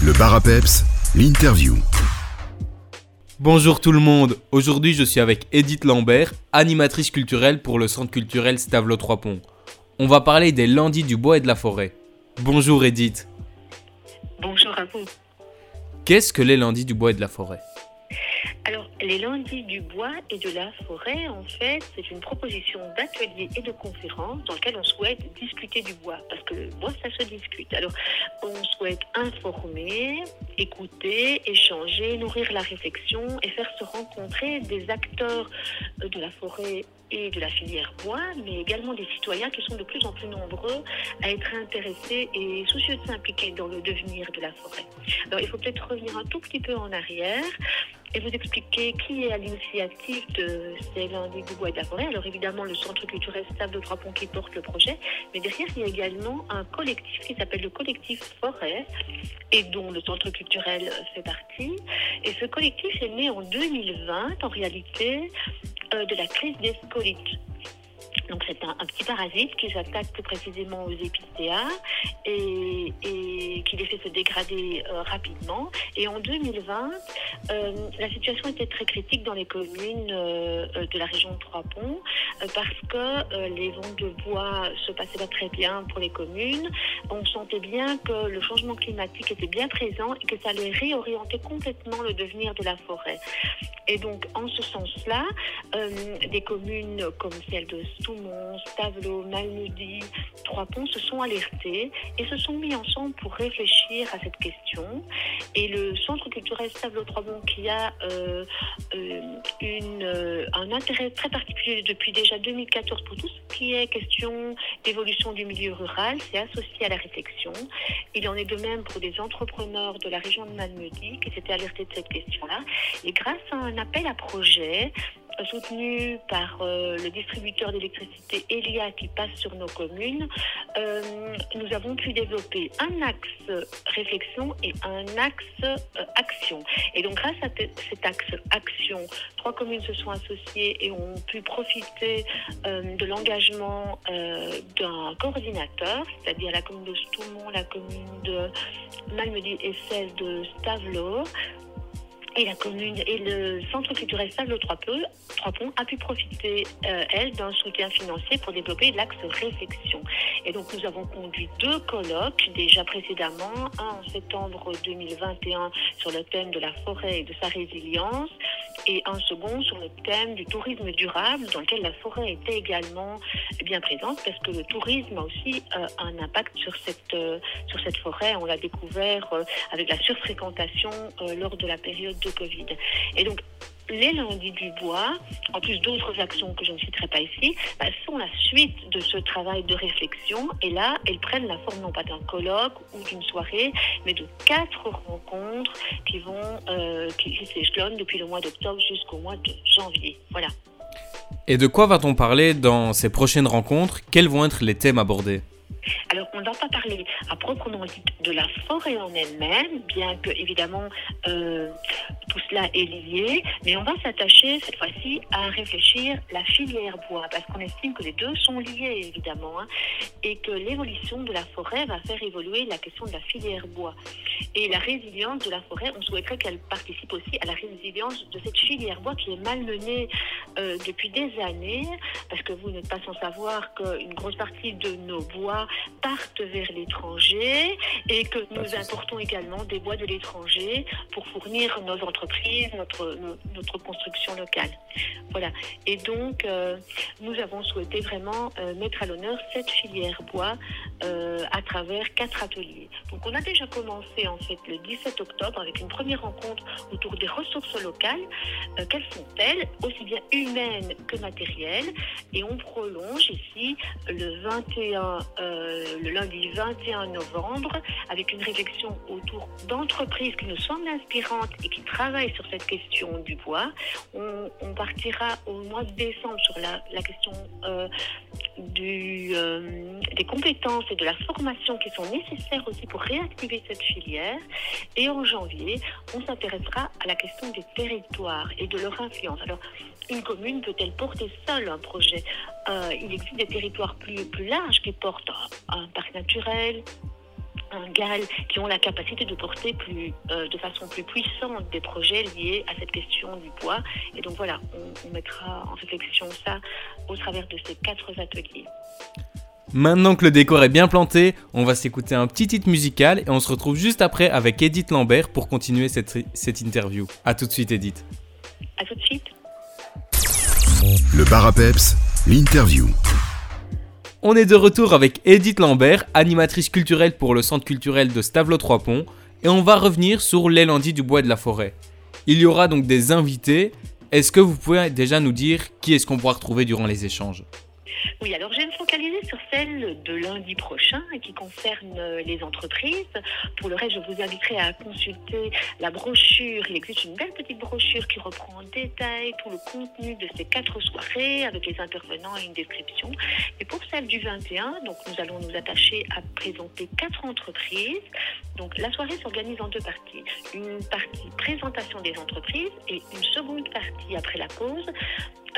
Le bar à peps, l'interview. Bonjour tout le monde, aujourd'hui je suis avec Edith Lambert, animatrice culturelle pour le centre culturel Stavelot 3 Ponts. On va parler des landis du bois et de la forêt. Bonjour Edith. Bonjour à vous. Qu'est-ce que les landis du bois et de la forêt? Alors, les lundis du bois et de la forêt, en fait, c'est une proposition d'atelier et de conférence dans lequel on souhaite discuter du bois, parce que le bois, ça se discute. Alors, on souhaite informer, écouter, échanger, nourrir la réflexion et faire se rencontrer des acteurs euh, de la forêt et de la filière bois, mais également des citoyens qui sont de plus en plus nombreux à être intéressés et soucieux de s'impliquer dans le devenir de la forêt. Alors, il faut peut-être revenir un tout petit peu en arrière et vous expliquer qui est à l'initiative de ces lundis du bois et de la forêt. Alors évidemment, le Centre culturel stable de Trois Ponts qui porte le projet, mais derrière, il y a également un collectif qui s'appelle le collectif Forêt et dont le Centre culturel fait partie. Et ce collectif est né en 2020, en réalité, de la crise des scolites. Donc c'est un, petit parasite qui s'attaque plus précisément aux épicéas et, et qui les fait se dégrader euh, rapidement. Et en 2020, euh, la situation était très critique dans les communes euh, de la région de Trois-Ponts parce que les ventes de bois se passaient pas très bien pour les communes. On sentait bien que le changement climatique était bien présent et que ça allait réorienter complètement le devenir de la forêt. Et donc, en ce sens-là, des communes comme celle de Stoumont, Stavelot, Malmedy, Trois-Ponts se sont alertées et se sont mis ensemble pour réfléchir à cette question. Et le Centre culturel Stavelot Trois-Ponts, qui a euh, euh, euh, un intérêt très particulier depuis déjà 2014 pour tout ce qui est question d'évolution du milieu rural, s'est associé à la réflexion. Il en est de même pour des entrepreneurs de la région de Malmedy qui s'étaient alertés de cette question-là. Et grâce à un appel à projet soutenu par euh, le distributeur d'électricité Elia qui passe sur nos communes, euh, nous avons pu développer un axe réflexion et un axe euh, action. Et donc grâce à cet axe action, trois communes se sont associées et ont pu profiter de l'engagement d'un coordinateur, c'est-à-dire la commune de Stoumont, la commune de Malmedy et celle de Stavelot. Et la commune et le centre culturel Sable Ponts Trois Ponts a pu profiter, euh, elle, d'un soutien financier pour développer l'axe réflexion. Et donc, nous avons conduit deux colloques déjà précédemment, un en septembre 2021 sur le thème de la forêt et de sa résilience, et un second sur le thème du tourisme durable, dans lequel la forêt était également bien présente, parce que le tourisme a aussi euh, un impact sur cette, euh, sur cette forêt. On l'a découvert euh, avec la surfréquentation lors de la période de Covid. Et donc, les lundis du bois, en plus d'autres actions que je ne citerai pas ici, bah, sont la suite de ce travail de réflexion. Et là, elles prennent la forme non pas d'un colloque ou d'une soirée, mais de quatre rencontres qui vont, euh, qui, s'échelonnent depuis le mois d'octobre jusqu'au mois de janvier. Voilà. Et de quoi va-t-on parler dans ces prochaines rencontres? Quels vont être les thèmes abordés? Alors, on ne va pas parler à proprement dit de la forêt en elle-même, bien que évidemment euh, tout cela est lié, mais on va s'attacher cette fois-ci à réfléchir la filière bois, parce qu'on estime que les deux sont liés évidemment, hein, et que l'évolution de la forêt va faire évoluer la question de la filière bois. Et la résilience de la forêt, on souhaiterait qu'elle participe aussi à la résilience de cette filière bois qui est malmenée euh, depuis des années, parce que vous n'êtes pas sans savoir qu'une grosse partie de nos bois partent vers l'étranger et que nous importons également des bois de l'étranger pour fournir nos entreprises, notre, no- notre construction locale. Voilà. Et donc, euh, nous avons souhaité vraiment euh, mettre à l'honneur cette filière bois euh, à travers quatre ateliers. Donc, on a déjà commencé en fait le 17 octobre avec une première rencontre autour des ressources locales. Quelles sont-elles, aussi bien humaines que matérielles? Et on prolonge ici le 21, euh, le lundi 21 novembre avec une réflexion autour d'entreprises qui nous semblent inspirantes et qui travaillent sur cette question du bois. On, partira au mois de décembre sur la, la question euh, euh, des compétences et de la formation qui sont nécessaires aussi pour réactiver cette filière. Et en janvier, on s'intéressera à la question des territoires et de leur influence. Alors, une commune peut-elle porter seule un projet? Euh, Il existe des territoires plus, plus larges qui portent un parc naturel, un GAL qui ont la capacité de porter plus, euh, de façon plus puissante des projets liés à cette question du bois. Et donc voilà, on, on mettra en réflexion ça au travers de ces quatre ateliers. Maintenant que le décor est bien planté, on va s'écouter un petit titre musical et on se retrouve juste après avec Edith Lambert pour continuer cette, cette interview. A tout de suite Edith. À tout de suite. Le Barapeps, l'interview. On est de retour avec Edith Lambert, animatrice culturelle pour le centre culturel de Stavelot-Trois-Ponts, et on va revenir sur l'élandie du bois de la forêt. Il y aura donc des invités. Est-ce que vous pouvez déjà nous dire qui est-ce qu'on pourra retrouver durant les échanges? Oui, alors je vais me focaliser sur celle de lundi prochain qui concerne euh, les entreprises. Pour le reste, je vous inviterai à consulter la brochure. Il existe une belle petite brochure qui reprend en détail tout le contenu de ces quatre soirées avec les intervenants et une description. Et pour celle du 21, donc nous allons nous attacher à présenter quatre entreprises. Donc la soirée s'organise en deux parties. Une partie présentation des entreprises et une seconde partie après la pause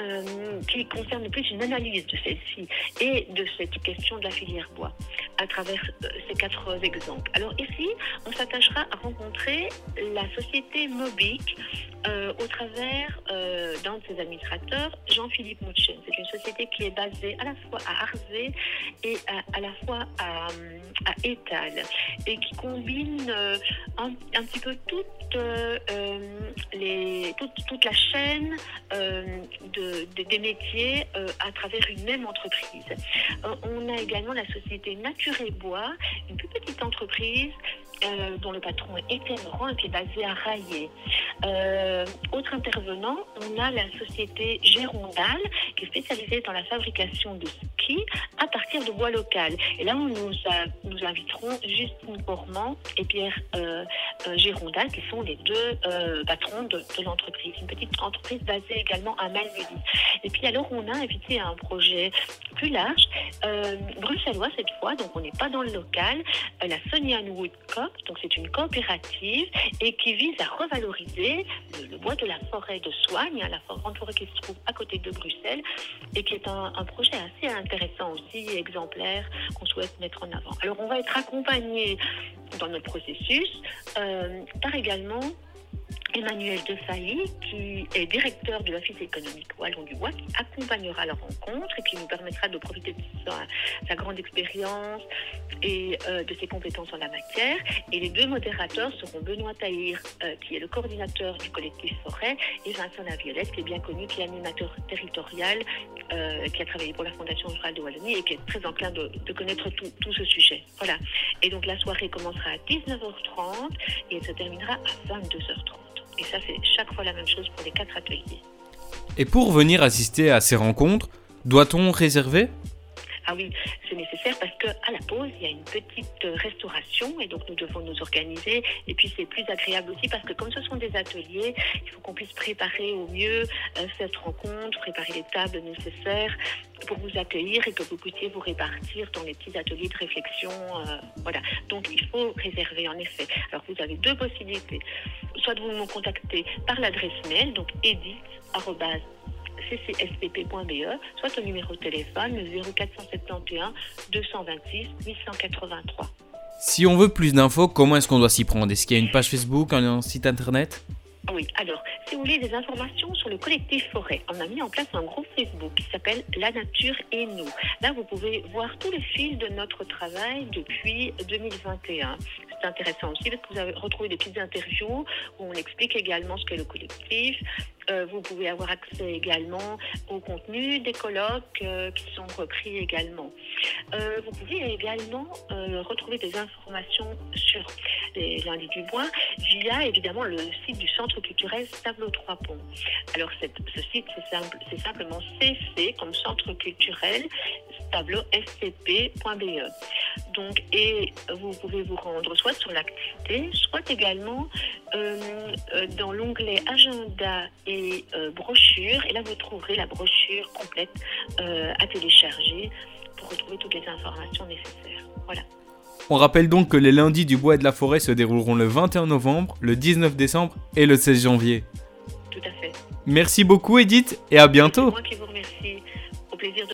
euh, qui concerne plus une analyse de celle-ci et de cette question de la filière bois à travers euh, ces quatre exemples. Alors ici, on s'attachera à rencontrer la société Mobic euh, au travers d'un de ses administrateurs, Jean-Philippe Mouchen. C'est une société qui est basée à la fois à Arzé et à, la fois à, à, Étal et qui combine un, petit peu toute, la chaîne de des métiers euh, à travers une même entreprise. Euh, on a également la société Nature et Bois, une plus petite entreprise euh, dont le patron est qui est basé à Raillé. Euh, autre intervenant, on a la société Gérondal, qui est spécialisée dans la fabrication de skis à partir de bois local. Et là, nous, nous inviterons Justine Cormand et Pierre euh, Gérondal, qui sont les deux patrons de, l'entreprise. Une petite entreprise basée également à Malmedy. Et puis alors, on a invité un projet plus large, bruxellois cette fois, donc on n'est pas dans le local, la Sonia Woodcock, donc c'est une coopérative et qui vise à revaloriser le, bois de la forêt de Soigne, la grande forêt qui se trouve à côté de Bruxelles et qui est un, projet assez intéressant aussi, exemplaire, qu'on souhaite mettre en avant. Alors on va être accompagné dans notre processus euh, par également Emmanuel Desailly, qui est directeur de l'Office économique Wallon du Bois, qui accompagnera la rencontre et qui nous permettra de profiter de sa, grande expérience et euh, de ses compétences en la matière. Et les deux modérateurs seront Benoît Tahir, euh, qui est le coordinateur du collectif Forêt, et Vincent Laviolette, qui est bien connu, qui est animateur territorial, euh, qui a travaillé pour la Fondation rurale de Wallonie et qui est très enclin de, de connaître tout, tout, ce sujet. Voilà. Et donc la soirée commencera à 19h30 et elle se terminera à 22h30. Et ça, c'est chaque fois la même chose pour les quatre ateliers. Et pour venir assister à ces rencontres, doit-on réserver? Ah oui, c'est nécessaire parce qu'à la pause, il y a une petite restauration et donc nous devons nous organiser. Et puis c'est plus agréable aussi parce que comme ce sont des ateliers, il faut qu'on puisse préparer au mieux euh, cette rencontre, préparer les tables nécessaires pour vous accueillir et que vous puissiez vous répartir dans les petits ateliers de réflexion. Euh, voilà. Donc il faut réserver en effet. Alors vous avez deux possibilités. Soit vous me contacter par l'adresse mail, donc edith ccspp.be, soit au numéro de téléphone le 0471 226 883. Si on veut plus d'infos, comment est-ce qu'on doit s'y prendre? Est-ce qu'il y a une page Facebook, un site internet? Oui, alors, si vous voulez des informations sur le collectif Forêt, on a mis en place un groupe Facebook qui s'appelle La Nature et nous. Là, vous pouvez voir tous les fils de notre travail depuis 2021 c'est intéressant aussi parce que vous avez retrouvé des petites interviews où on explique également ce qu'est le collectif. Euh, vous pouvez avoir accès également au contenu des colloques euh, qui sont repris également. Euh, vous pouvez également retrouver des informations sur les lundis du bois via évidemment le site du Centre culturel Tableau Trois Ponts. Alors ce site c'est simple, simplement CC comme Centre culturel tableau scp.be. Donc, et vous pouvez vous rendre soit sur l'activité, soit également euh, euh, dans l'onglet agenda et euh, brochure. Et là, vous trouverez la brochure complète à télécharger pour retrouver toutes les informations nécessaires. Voilà. On rappelle donc que les lundis du bois et de la forêt se dérouleront le 21 novembre, le 19 décembre et le 16 janvier. Tout à fait. Merci beaucoup Edith et à bientôt. Moi qui vous remercie. Au plaisir de...